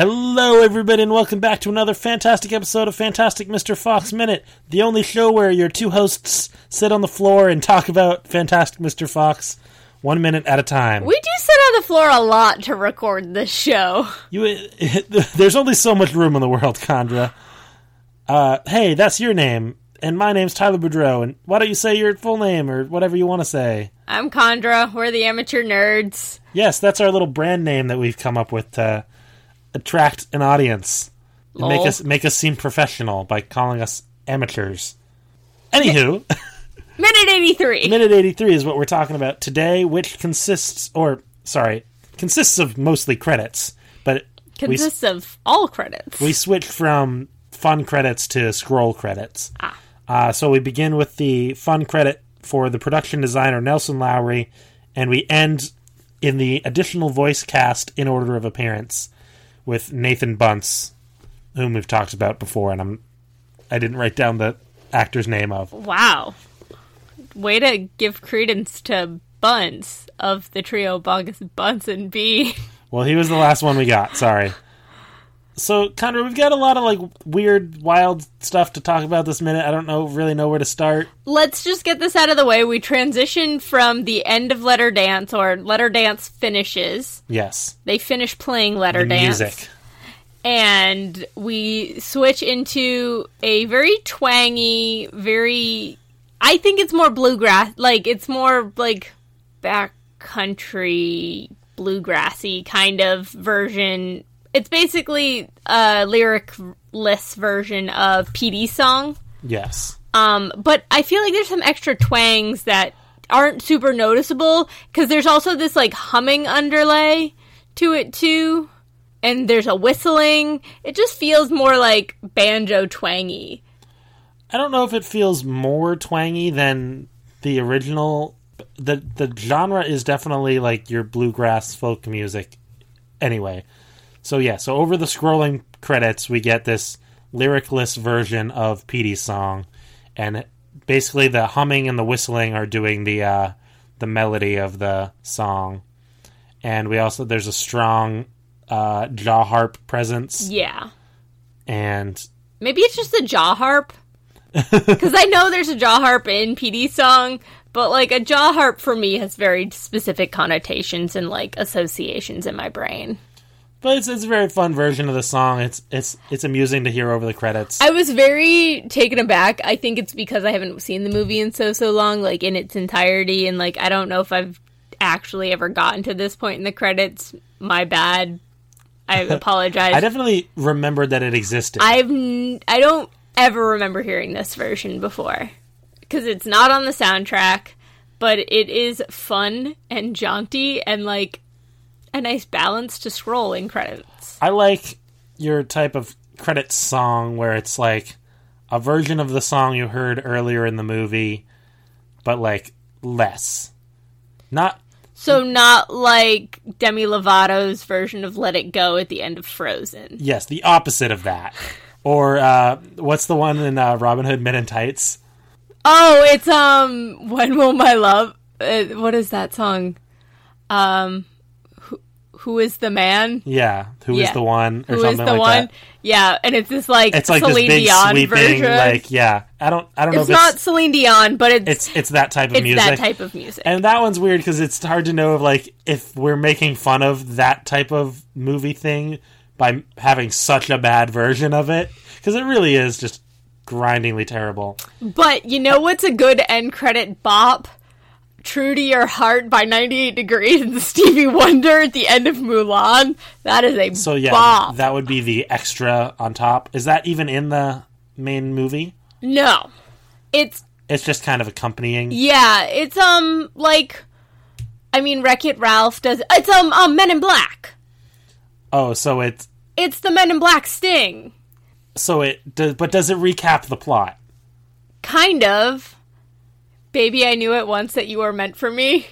Hello, everybody, and welcome back to another fantastic episode of Fantastic Mr. Fox Minute, the only show where your two hosts sit on the floor and talk about Fantastic Mr. Fox one minute at a time. We do sit on the floor a lot to record this show. You, there's only so much room in the world, Chandra. Uh, hey, that's your name, and my name's Tyler Boudreau, and why don't you say your full name or whatever you want to say? I'm Chandra. We're the amateur nerds. Yes, that's our little brand name that we've come up with to attract an audience and make us make us seem professional by calling us amateurs. Anywho, Minute 83. minute eighty three is what we're talking about today, which consists, or sorry, consists of mostly credits, but we Consists of all credits. we switch from fun credits to scroll credits. Ah. Uh, so we begin with the fun credit for the production designer Nelson Lowry, and we end in the additional voice cast in order of appearance with Nathan Bunce, whom we've talked about before, and I'm I didn't write down the actor's name of. wow. Way to give credence to Bunce of the trio Boggis Bunce and B. Well, he was the last one we got. Sorry. So, Condor, we've got a lot of like weird, wild stuff to talk about this minute. I don't know really know where to start. Let's just get this out of the way. We transition from the end of Let Her Dance, or Let Her Dance finishes. Yes, They finish playing Letter the Dance. music. and we switch into a very twangy, very. I think it's more bluegrass. Like it's more like backcountry bluegrassy kind of version. It's basically a lyricless version of Petey song. Yes. Um, but I feel like there's some extra twangs that aren't super noticeable because there's also this like humming underlay to it too, and there's a whistling. It just feels more like banjo twangy. I don't know if it feels more twangy than the original. The the genre is definitely like your bluegrass folk music. Anyway, so yeah, so over the scrolling credits, we get this lyricless version of Petey's song, and basically the humming and the whistling are doing the uh, the melody of the song, and we also there's a strong uh, jaw harp presence, Yeah, and maybe it's just the jaw harp because I know there's a jaw harp in Petey song. But like a jaw harp for me has very specific connotations and like associations in my brain. But it's it's a very fun version of the song. It's it's it's amusing to hear over the credits. I was very taken aback. I think it's because I haven't seen the movie in so so long, like in its entirety, and like I don't know if I've actually ever gotten to this point in the credits. My bad. I apologize. I definitely remembered that it existed. I've n- I don't ever remember hearing this version before because it's not on the soundtrack, but it is fun and jaunty and like a nice balance to scroll in credits. I like your type of credit song where it's like a version of the song you heard earlier in the movie, but like less. Not So not like Demi Lovato's version of "Let It Go" at the end of Frozen. yes, the opposite of that. Or uh, what's the one in uh, Robin Hood Men in Tights? Oh, it's um, "When Will My Love." Uh, what is that song? Um, who, is the man? Yeah, who is Yeah. the one or Who is something the like one? that. Yeah, and it's this like It's like Celine this big Dion sweeping, version. like yeah. I don't I don't know it's not it's Celine Dion, but it's it's it's that type of it's music. that type of music. And that one's weird because it's hard to know if like if we're making fun of that type of movie thing by having such a bad version of it because it really is just grindingly terrible. But you know what's a good end credit bop? True to Your Heart by 98 Degrees and Stevie Wonder at the end of Mulan. That is a So yeah, bop. that would be the extra on top. Is that even in the main movie? no. It's It's just kind of accompanying. yeah, it's um like I mean Wreck It Ralph does it's um um Men in Black. Oh, so it's It's the Men in Black sting. so it does, but does it recap the plot? Kind of. Baby, I knew at once that you were meant for me.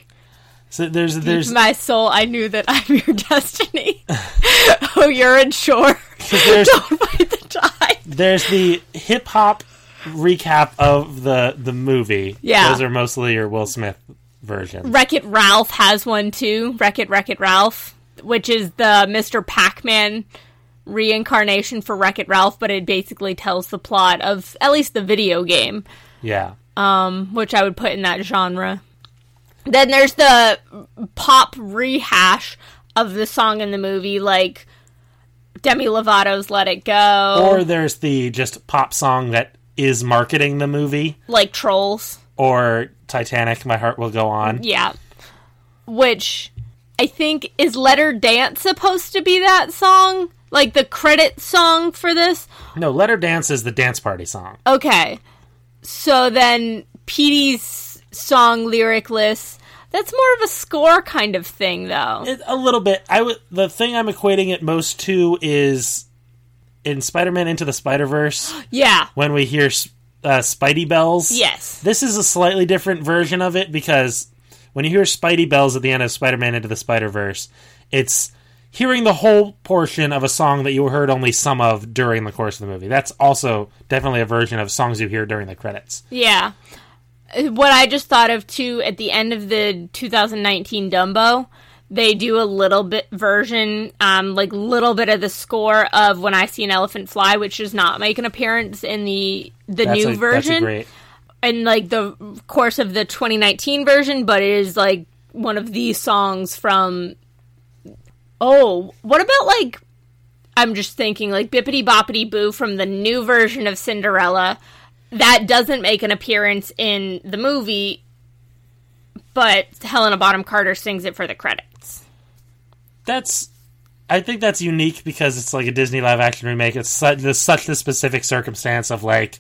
So there's there's My soul, I knew that I'm your destiny. oh, you're Don't fight the tide. there's the hip hop recap of the the movie. Yeah. those are mostly your Will Smith version. Wreck It Ralph has one too. Wreck It, Wreck It Ralph, which is the Mr. Pac Man reincarnation for Wreck It Ralph, but it basically tells the plot of at least the video game, Yeah. Um, which I would put in that genre. Then there's the pop rehash of the song in the movie, like Demi Lovato's "Let It Go," Or there's the just pop song that is marketing the movie, like Trolls. or Titanic, My Heart Will Go On. Yeah. Which I think is Let Her Dance supposed to be that song? Like the credit song for this? No, Let Her Dance is the dance party song. Okay. So then Petey's song lyricless, that's more of a score kind of thing though. It, a little bit. I would. The thing I'm equating it most to is in Spider-Man Into the Spider-Verse yeah. when we hear uh, Spidey bells. Yes. This is a slightly different version of it because when you hear Spidey bells at the end of Spider-Man Into the Spider-Verse, it's hearing the whole portion of a song that you heard only some of during the course of the movie. That's also definitely a version of songs you hear during the credits. Yeah. What I just thought of too at the end of the 2019 Dumbo, they do a little bit version, um, like little bit of the score of "When I See an Elephant Fly," which does not make an appearance in the the That's new a, version, great. in like the course of the 2019 version, but it is like one of these songs from. Oh, what about like? I'm just thinking like Bippity Boppity Boo from the new version of Cinderella. That doesn't make an appearance in the movie, but Helena Bonham Carter sings it for the credits. That's. I think that's unique because it's like a Disney live action remake. It's such, such the specific circumstance of like,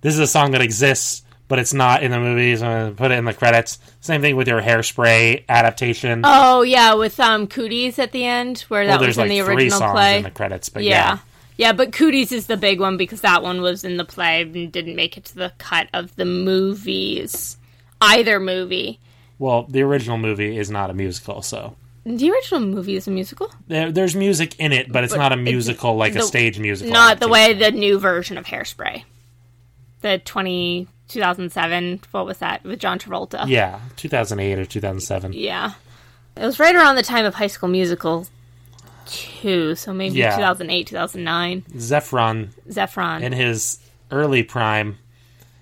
this is a song that exists, but it's not in the movies. I'm gonna put it in the credits. Same thing with your Hairspray adaptation. Oh yeah, with um Cooties at the end, where that well, was there's in like the original play. in the credits, but yeah. yeah. yeah. but Cooties is the big one because that one was in the play and didn't make it to the cut of the movies. Either movie. Well, the original movie is not a musical, so The original movie is a musical? there, there's music in it, but it's But not a musical like a stage musical. Not the way the new version of Hairspray. The 20, 2007, what was that? With John Travolta. Yeah, 2008 or 2007. Yeah. It was right around the time of High School Musical, too. So maybe Yeah. 2008, 2009. Zefron Zefron. in his early prime.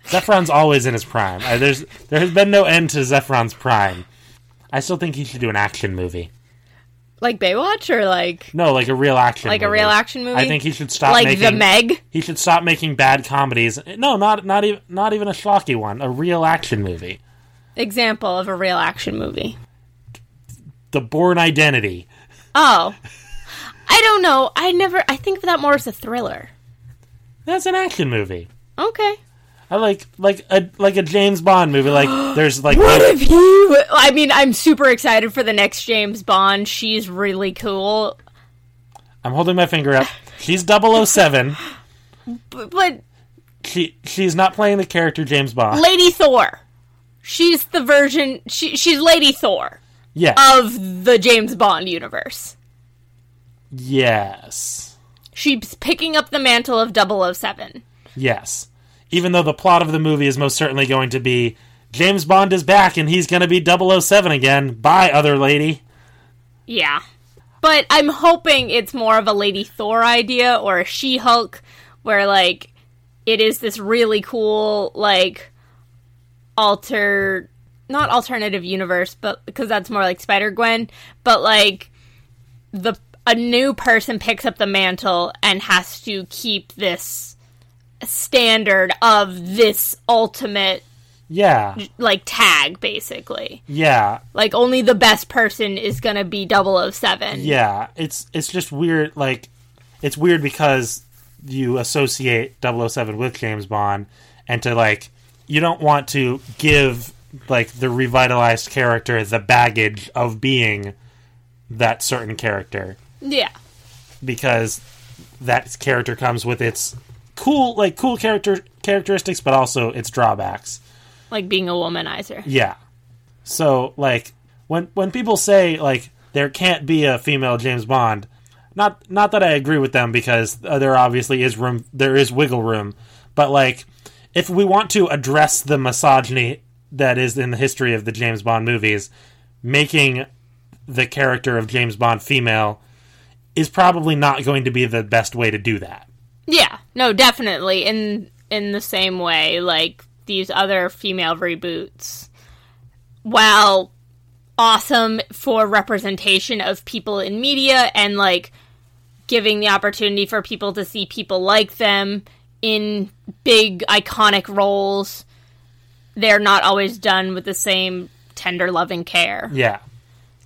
Zefron's always in his prime. There's there has been no end to Zefron's prime. I still think he should do an action movie. Like Baywatch or like No, like a real action. like a real action movie? I think he should stop like making. The Meg? He should stop making bad comedies. No, not not even not even a schlocky one. A real action movie. Example of a real action movie. The Bourne Identity. Oh. I don't know. I never I think of that more as a thriller. That's an action movie. Okay. I like like a like a James Bond movie. Like there's like What if you I mean, I'm super excited for the next James Bond. She's really cool. I'm holding my finger up. She's 007. But, but She she's not playing the character James Bond. Lady Thor. She's the version she she's Lady Thor Yes. of the James Bond universe. yes. She's picking up the mantle of 007. Yes. Even though the plot of the movie is most certainly going to be James Bond is back and he's going to be 007 again. Bye, other lady. Yeah. But I'm hoping it's more of a Lady Thor idea or a She Hulk where, like, it is this really cool, like, alter. Not alternative universe, but because that's more like Spider Gwen, but like the a new person picks up the mantle and has to keep this standard of this ultimate Yeah. like tag basically. Yeah. Like only the best person is going to be 007. Yeah. It's it's just weird like it's weird because you associate 007 with James Bond and to like you don't want to give like the revitalized character the baggage of being that certain character. Yeah. because that character comes with its cool like cool character characteristics but also its drawbacks Like being a womanizer. yeah so like when when people say like there can't be a female james bond not not that i agree with them because uh, there obviously is room there is wiggle room but like if we want to address the misogyny that is in the history of the james bond movies making the character of james bond female is probably not going to be the best way to do that. Yeah, no, definitely in in the same way like these other female reboots. While awesome for representation of people in media and like giving the opportunity for people to see people like them in big iconic roles, they're not always done with the same tender loving care. Yeah.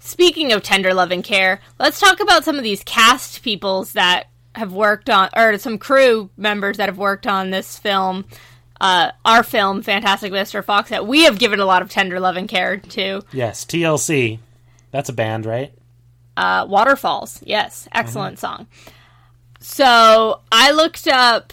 Speaking of tender loving care, let's talk about some of these cast peoples that have worked on, or some crew members that have worked on this film, uh, our film, Fantastic Mr. Fox, that we have given a lot of tender loving care to. Yes, TLC. That's a band, right? Uh, Waterfalls, yes, excellent song. So I looked up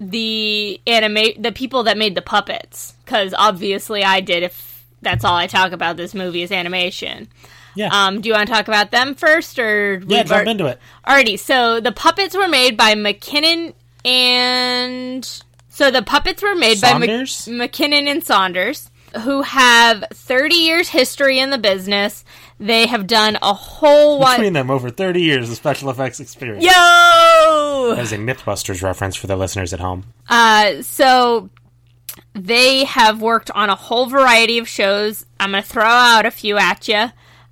the anime, the people that made the puppets, because obviously I did. If that's all I talk about, this movie is animation. Yeah. Um, do you want to talk about them first, or yeah, jump ar- into it. Alrighty, so the puppets were made by McKinnon and so the puppets were made Saunders? by Mc- McKinnon and Saunders, who have 30 years history in the business. They have done a whole lot. Between them, over 30 years of special effects experience. Yo! That is a Mythbusters reference for the listeners at home. Uh, so they have worked on a whole variety of shows. I'm gonna throw out a few at you.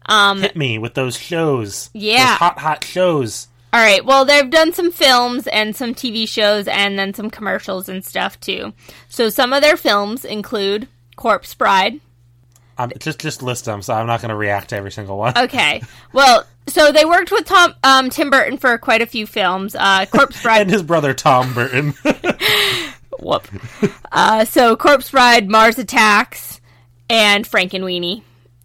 Um, Hit me with those shows. Yeah. Those hot, hot shows. All right. Well, they've done some films and some TV shows and then some commercials and stuff too. So some of their films include Corpse Bride. Um, just just list them, so I'm not going to react to every single one. Okay. Well, so they worked with Tom um, Tim Burton for quite a few films. Uh, Corpse Bride. and his brother Tom Burton. whoop. Uh, so Corpse Bride, Mars Attacks, and Frankenweenie.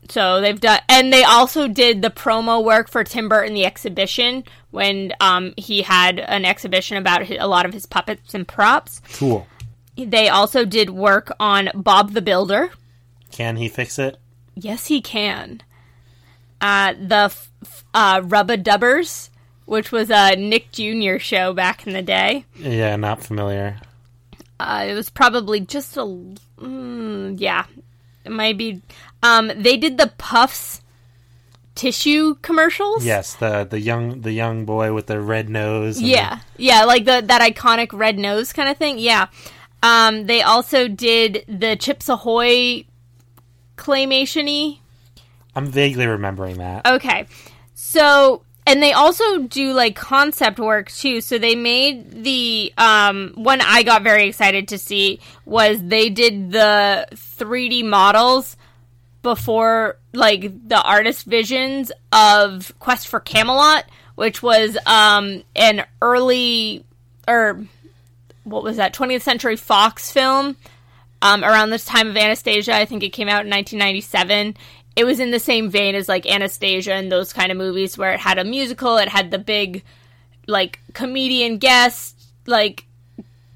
So they've done, and they also did the promo work for Tim Burton the exhibition when um, he had an exhibition about hi- a lot of his puppets and props. cool. They also did work on Bob the Builder. Can he fix it? Yes, he can. Uh, the f- f- uh, Rubba Dubbers, which was a Nick Jr. show back in the day. Yeah, not familiar. Uh, it was probably just a. Mm, yeah. It might be. Um, they did the Puffs tissue commercials. Yes, the the young the young boy with the red nose. and Yeah, yeah, like the that iconic red nose kind of thing. Yeah. Um, they also did the Chips Ahoy claymation-y. I'm vaguely remembering that. Okay. So, and they also do like concept work too. So they made the um one I got very excited to see was they did the 3D models before like the artist visions of Quest for Camelot, which was um an early or what was that 20th Century Fox film um, around this time of Anastasia. I think it came out in 1997. It was in the same vein as like Anastasia and those kind of movies where it had a musical, it had the big like comedian guest like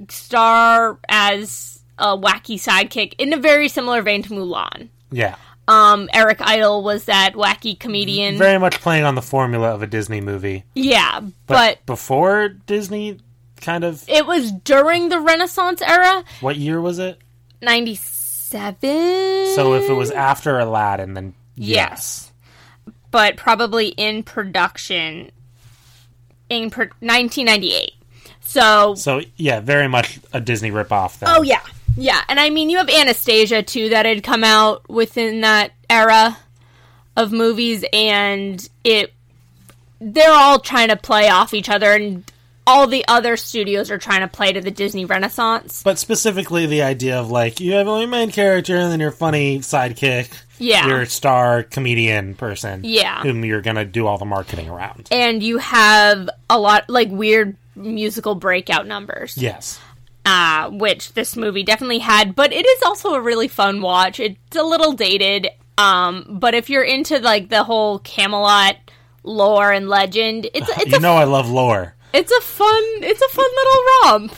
star as a wacky sidekick in a very similar vein to Mulan. Yeah, Um, Eric Idle was that wacky comedian. very much playing on the formula of a Disney movie, yeah, but, but before Disney, kind of. it was during the Renaissance era, What year was it? 97. So if it was after Aladdin, then Yes. but probably in production in pro- 1998. So, So yeah, very much a Disney ripoff. Then. oh yeah, yeah, and I mean you have Anastasia too that had come out within that era of movies, and it they're all trying to play off each other, and all the other studios are trying to play to the Disney Renaissance. But specifically, the idea of like you have your main character and then your funny sidekick, Yeah. your star comedian person, Yeah. whom you're gonna do all the marketing around. And you have a lot like weird musical breakout numbers. Yes, uh, which this movie definitely had, but it is also a really fun watch. It's a little dated, um, but if you're into like the whole Camelot lore and legend, it's it's you know I love lore. It's a fun it's a fun little romp.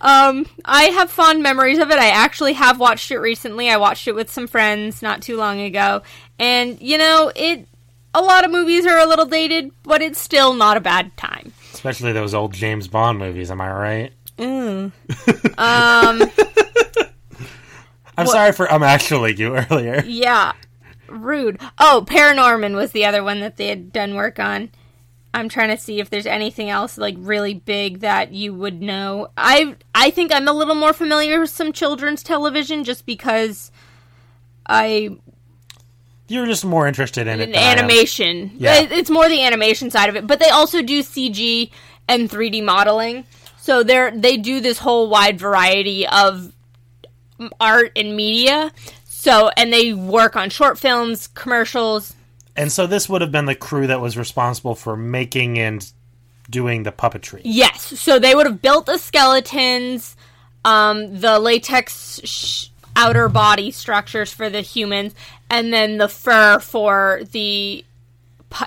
Um, I have fond memories of it. I actually have watched it recently. I watched it with some friends not too long ago, and you know it. A lot of movies are a little dated, but it's still not a bad time. Especially those old James Bond movies, am I right? Um, I'm sorry for I'm actually you earlier. Yeah. Rude. Oh, Paranorman was the other one that they had done work on. I'm trying to see if there's anything else like really big that you would know. I I think I'm a little more familiar with some children's television just because I You're just more interested in it. animation. Yeah. It's more the animation side of it, but they also do CG and 3D modeling. So they're they do this whole wide variety of art and media. So and they work on short films, commercials. And so this would have been the crew that was responsible for making and doing the puppetry. Yes. So they would have built the skeletons, um, the latex sh- outer body structures for the humans, and then the fur for the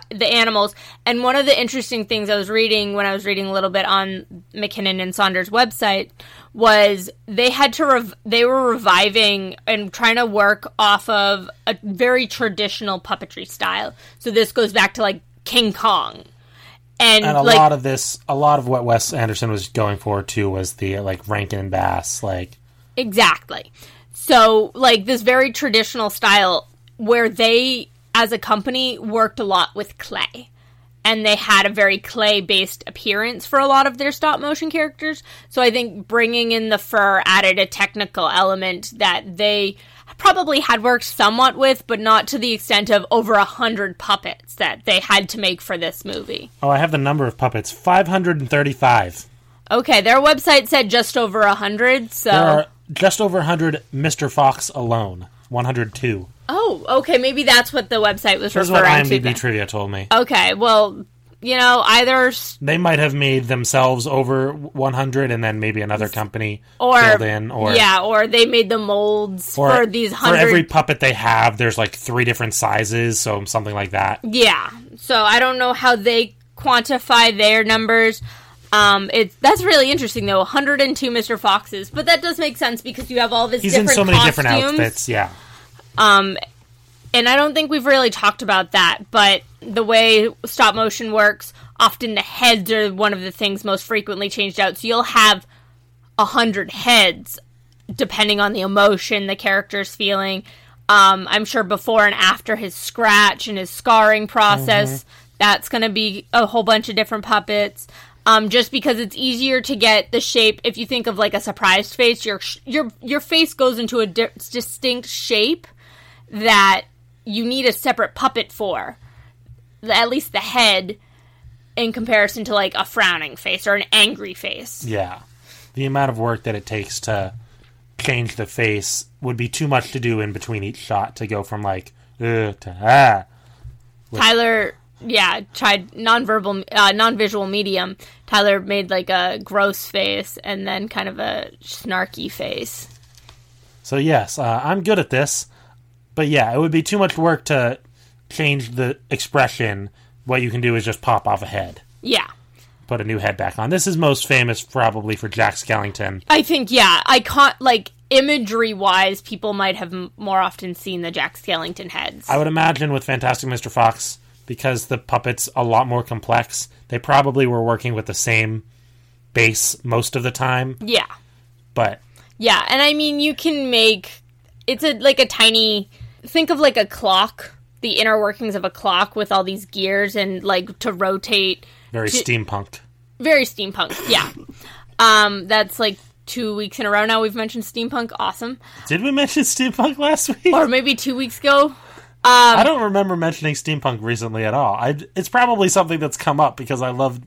the animals. And one of the interesting things I was reading when I was reading a little bit on McKinnon and Saunders' website was they had to rev- they were reviving and trying to work off of a very traditional puppetry style. So this goes back to like King Kong. And, And a like lot of this, a lot of what Wes Anderson was going for too was the like Rankin and Bass, like Exactly. So, like this very traditional style where they, as a company, worked a lot with clay. And they had a very clay based appearance for a lot of their stop motion characters. So, I think bringing in the fur added a technical element that they probably had worked somewhat with, but not to the extent of over a hundred puppets that they had to make for this movie. oh, I have the number of puppets, five hundred and thirty-five. Okay, their website said just over a hundred, so. There are just over a hundred Mr. Fox alone, one hundred two. Oh, okay. Maybe that's what the website was what referring to. IMDb then. trivia told me. Okay, well, you know, either They might have made themselves over one hundred, and then maybe another company or filled in, or yeah, or they made the molds or for these 100- for every puppet they have. There's like three different sizes, so something like that. yeah, so I don't know how they quantify their numbers. Um, it's that's really interesting though. 102 Mr. Foxes, but that does make sense because you have all this. He's in different so many costumes. different outfits. Yeah. Um, and I don't think we've really talked about that, but the way stop motion works, often the heads are one of the things most frequently changed out. So you'll have a hundred heads, depending on the emotion the character's feeling. Um, I'm sure before and after his scratch and his scarring process, that's going to be a whole bunch of different puppets. Um, just because it's easier to get the shape. If you think of like a surprised face, your your your face goes into a di- distinct shape that you need a separate puppet for. At least the head, in comparison to like a frowning face or an angry face. Yeah. The amount of work that it takes to change the face would be too much to do in between each shot to go from like uh, to ah. Tyler, yeah, tried nonverbal, uh, non-visual medium. Tyler made like a gross face and then kind of a snarky face. So yes, uh, I'm good at this, but yeah, it would be too much work to change the expression. What you can do is just pop off a head, Yeah, put a new head back on. This is most famous probably for Jack Skellington. I think yeah, I can't like imagery-wise, people might have m- more often seen the Jack Skellington heads. I would imagine with Fantastic Mr. Fox, because the puppet's a lot more complex, they probably were working with the same base most of the time. yeah, But Yeah, and I mean you can make it's a like a tiny think of like a clock, the inner workings of a clock with all these gears and like to rotate very To- steampunk. very steampunk. Yeah. Um that's like 2 weeks in a row now we've mentioned steampunk. Awesome. Did we mention steampunk last week? Or maybe 2 weeks ago. I don't remember mentioning steampunk recently at all. I, it's probably something that's come up because I love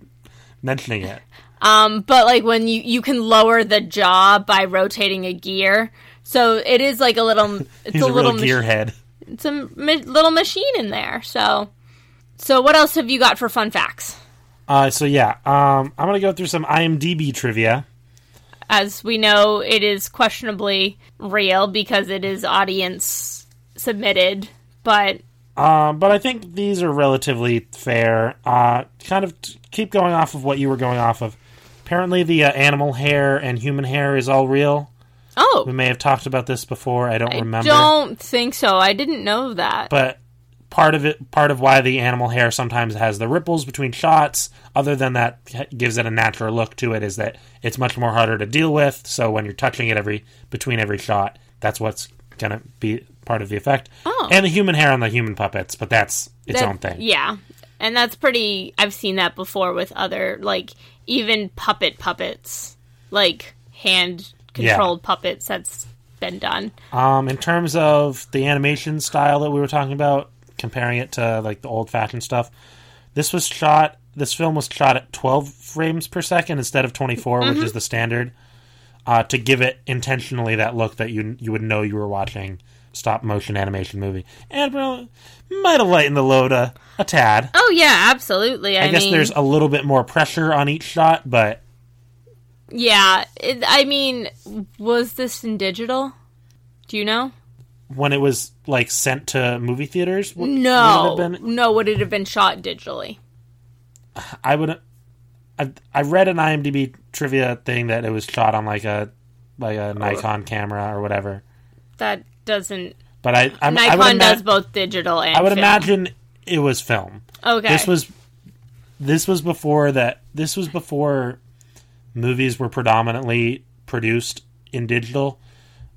mentioning it. Um but like when you you can lower the jaw by rotating a gear. So it is like a little it's He's a, a, little gearhead. it's a little machine in there. So so what else have you got for fun facts? Uh, so yeah, um, I'm gonna go through some IMDb trivia. as we know, it is questionably real because it is audience submitted. But Um, but I think these are relatively fair. Uh, kind of t- keep going off of what you were going off of. Apparently, the uh, animal hair and human hair is all real. Oh, we may have talked about this before. I don't I remember. don't think so. I didn't know that. But part of it, part of why the animal hair sometimes has the ripples between shots, other than that gives it a natural look to it, is that it's much more harder to deal with. So when you're touching it every between every shot, that's what's gonna be part of the effect. Oh. And the human hair on the human puppets, but that's its That- own thing. Yeah. And that's pretty I've seen that before with other like even puppet puppets. Like hand controlled puppets that's been done. Um, in terms of the animation style that we were talking about, comparing it to like the old fashioned stuff, this was shot. This film was shot at 12 frames per second instead of 24, which is the standard, uh, to give it intentionally that look that you you would know you were watching stop motion animation movie, and well, might have lightened the load a, a tad. Oh yeah, absolutely. I, I guess mean, there's a little bit more pressure on each shot, but Yeah, it, I mean, was this in digital? Do you know? when it was like sent to movie theaters, w- would it No, have been no. Would it have been shot digitally? I would. I I read an IMDb trivia thing that it was shot on like a like a oh. Nikon camera or whatever. That doesn't. But I I'm, I Nikon would, ima- does both digital and. I would film. imagine it was film. Okay. This was this was before that. This was before movies were predominantly produced in digital.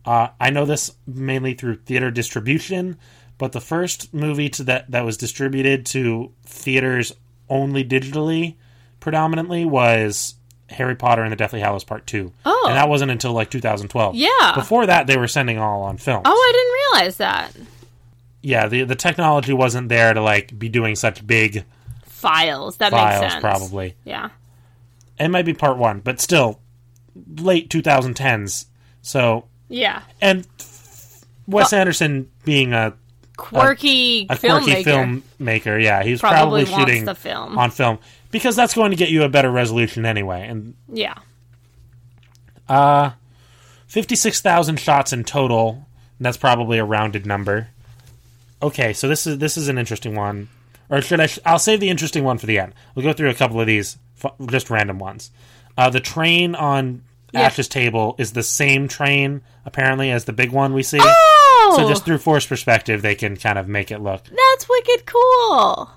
Uh, I know this mainly through theater distribution, but the first movie to that that was distributed to theaters only digitally, predominantly, was Harry Potter and the Deathly Hallows Part Two. Oh. and that wasn't until like 2012. Yeah. before that they were sending all on film. Oh, I didn't realize that. yeah, the the technology wasn't there to like be doing such big Files. That files, makes sense. probably. Yeah. It might be part one, but still late 2010s. So, Yeah. and Wes Anderson being a, Quirky a quirky filmmaker filmmaker, yeah, he's probably, probably, shooting the film. on film because that's going to get you a better resolution anyway. And yeah. uh, 56,000 shots in total. That's probably a rounded number. Okay, so this is this is an interesting one. Or should I? I'll save the interesting one for the end. We'll go through a couple of these, f- just random ones. Uh, the train on Yeah. Ash's table is the same train apparently as the big one we see. Oh, So just through force perspective, they can kind of make it look. that's wicked cool.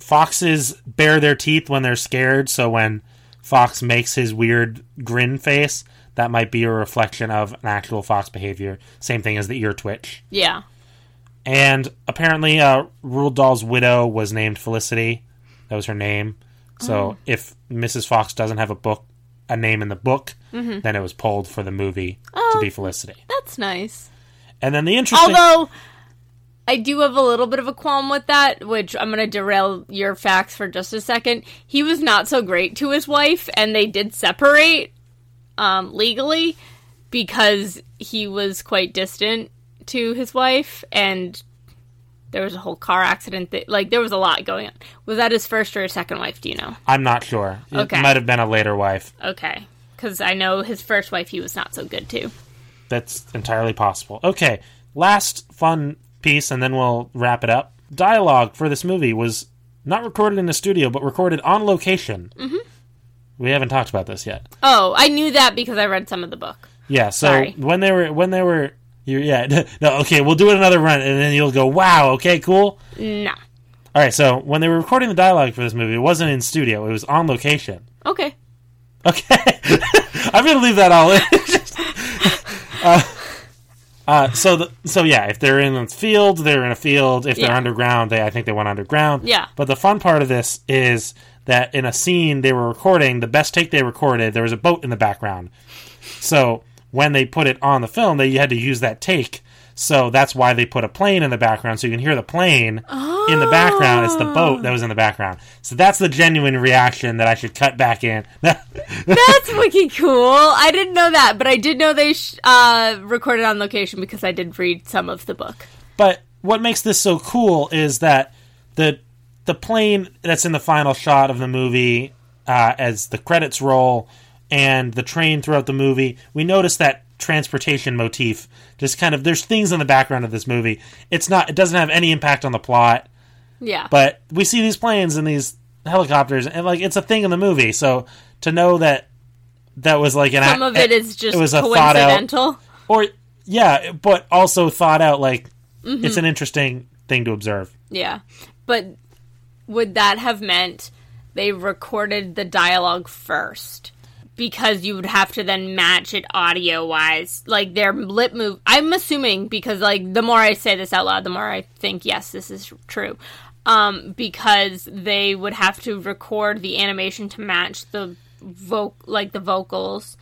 Foxes bare their teeth when they're scared, so when Fox makes his weird grin face, that might be a reflection of an actual fox behavior. Same thing as the ear twitch. Yeah. And apparently, uh, Roald Dahl's widow was named Felicity. That was her name. So if Mrs. Fox doesn't have a book, a name in the book, then it was pulled for the movie to be Felicity. That's nice. And then the interesting, Although I do have a little bit of a qualm with that, which I'm going to derail your facts for just a second. He was not so great to his wife, and they did separate um, legally because he was quite distant to his wife, and there was a whole car accident. That, like there was a lot going on. Was that his first or his second wife? Do you know? I'm not sure. It Okay. might have been a later wife. Okay, because I know his first wife he was not so good to. That's entirely possible. Okay, last fun piece, and then we'll wrap it up. Dialogue for this movie was not recorded in a studio, but recorded on location. Mm-hmm. We haven't talked about this yet. Oh, I knew that because I read some of the book. Yeah, so Sorry. when they were when they were yeah no okay we'll do it another run and then you'll go wow okay cool Nah. all right so when they were recording the dialogue for this movie it wasn't in studio it was on location Okay. okay I'm gonna leave that all in uh, uh, so the, so yeah if they're in a field they're in a field if they're Yeah. underground they I think they went underground Yeah. but the fun part of this is that in a scene they were recording the best take they recorded there was a boat in the background so when they put it on the film, they had to use that take. So that's why they put a plane in the background, so you can hear the plane in the background. It's the boat that was in the background. So that's the genuine reaction that I should cut back in. That's wicked cool. I didn't know that, but I did know they sh- uh, recorded on location because I did read some of the book. but what makes this so cool is that the the plane that's in the final shot of the movie uh, as the credits roll and the train throughout the movie, we notice that transportation motif. Just kind of there's things in the background of this movie. It's not it doesn't have any impact on the plot. Yeah. but we see these planes and these helicopters and like it's a thing in the movie so to know that that was like an some of it is just it was a thought out coincidental. or yeah but also thought out like Mm-hmm. it's an interesting thing to observe Yeah. But would that have meant they recorded the dialogue first? Because you would have to then match it audio wise. Like their lip move. I'm assuming because, like, the more I say this out loud, the more I think, yes, this is true. um, because they would have to record the animation to match the voc like the vocals,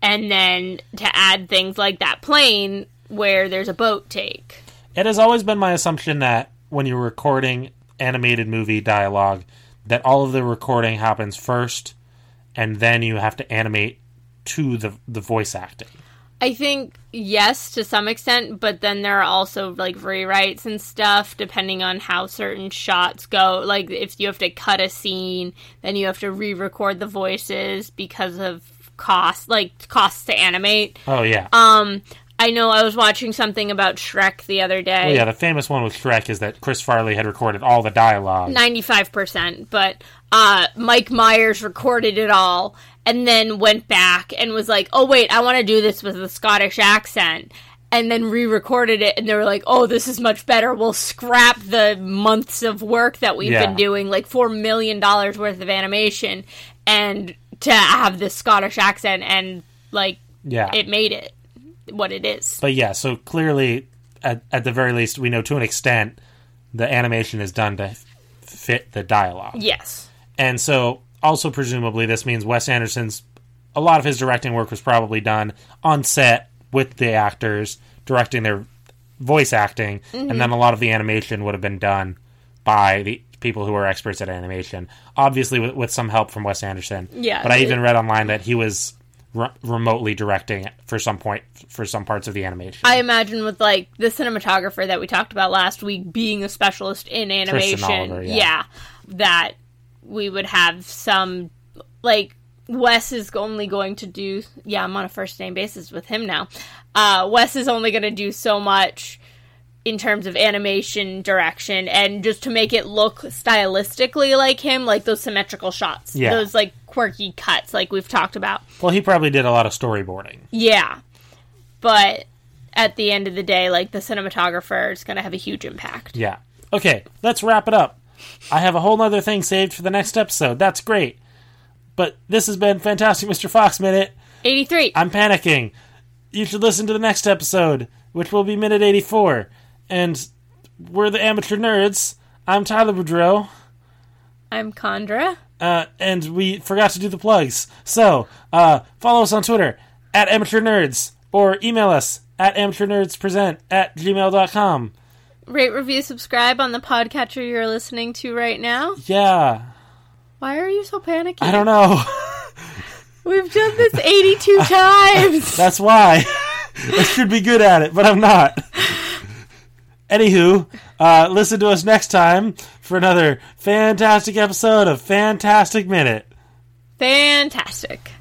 and then to add things like that plane where there's a boat take. It has always been my assumption that when you're recording animated movie dialogue, that all of the recording happens first, and then you have to animate to the the voice acting. I think yes to some extent, but then there are also like rewrites and stuff depending on how certain shots go. Like if you have to cut a scene, then you have to re-record the voices because of cost, like costs to animate. Oh yeah, Um, I know I was watching something about Shrek the other day. well, yeah. The famous one with Shrek is that Chris Farley had recorded all the dialogue. 95%, but uh, Mike Myers recorded it all and then went back and was like, oh, wait, I want to do this with a Scottish accent. And then re recorded it, and they were like, oh, this is much better. We'll scrap the months of work that we've Yeah. been doing, like $4 million worth of animation, and to have this Scottish accent, and like, Yeah, it made it what it is. but yeah. So clearly, at at the very least, we know to an extent the animation is done to fit the dialogue. Yes. And so, also presumably, this means Wes Anderson's a lot of his directing work was probably done on set with the actors directing their voice acting, and then a lot of the animation would have been done by the people who are experts at animation, obviously with, with some help from Wes Anderson. Yeah, but I even read online that he was re- remotely directing for some point for some parts of the animation. I imagine with like the cinematographer that we talked about last week being a specialist in animation, Oliver, yeah. yeah, that we would have some like Wes is only going to do yeah, I'm on a first name basis with him now. Uh Wes is only going to do so much in terms of animation direction and just to make it look stylistically like him, like those symmetrical shots. Yeah. Those like quirky cuts like we've talked about. well, he probably did a lot of storyboarding. Yeah. But at the end of the day, like the cinematographer is going to have a huge impact. Yeah. Okay, let's wrap it up. I have a whole nother thing saved for the next episode. That's great. But this has been Fantastic Mr. Fox Minute. 83. I'm panicking. You should listen to the next episode, which will be minute 84. And we're the amateur nerds. I'm Tyler Boudreau. I'm Chandra. Uh, and we forgot to do the plugs. So, uh, follow us on Twitter at amateur nerds or email us at amateur nerds present at gmail.com. Rate, review, subscribe on the podcatcher you're listening to right now. Yeah. Why are you so panicky? I don't know. We've done this 82 times. That's why. I should be good at it, but I'm not. Anywho, uh, listen to us next time for another fantastic episode of Fantastic Minute. Fantastic.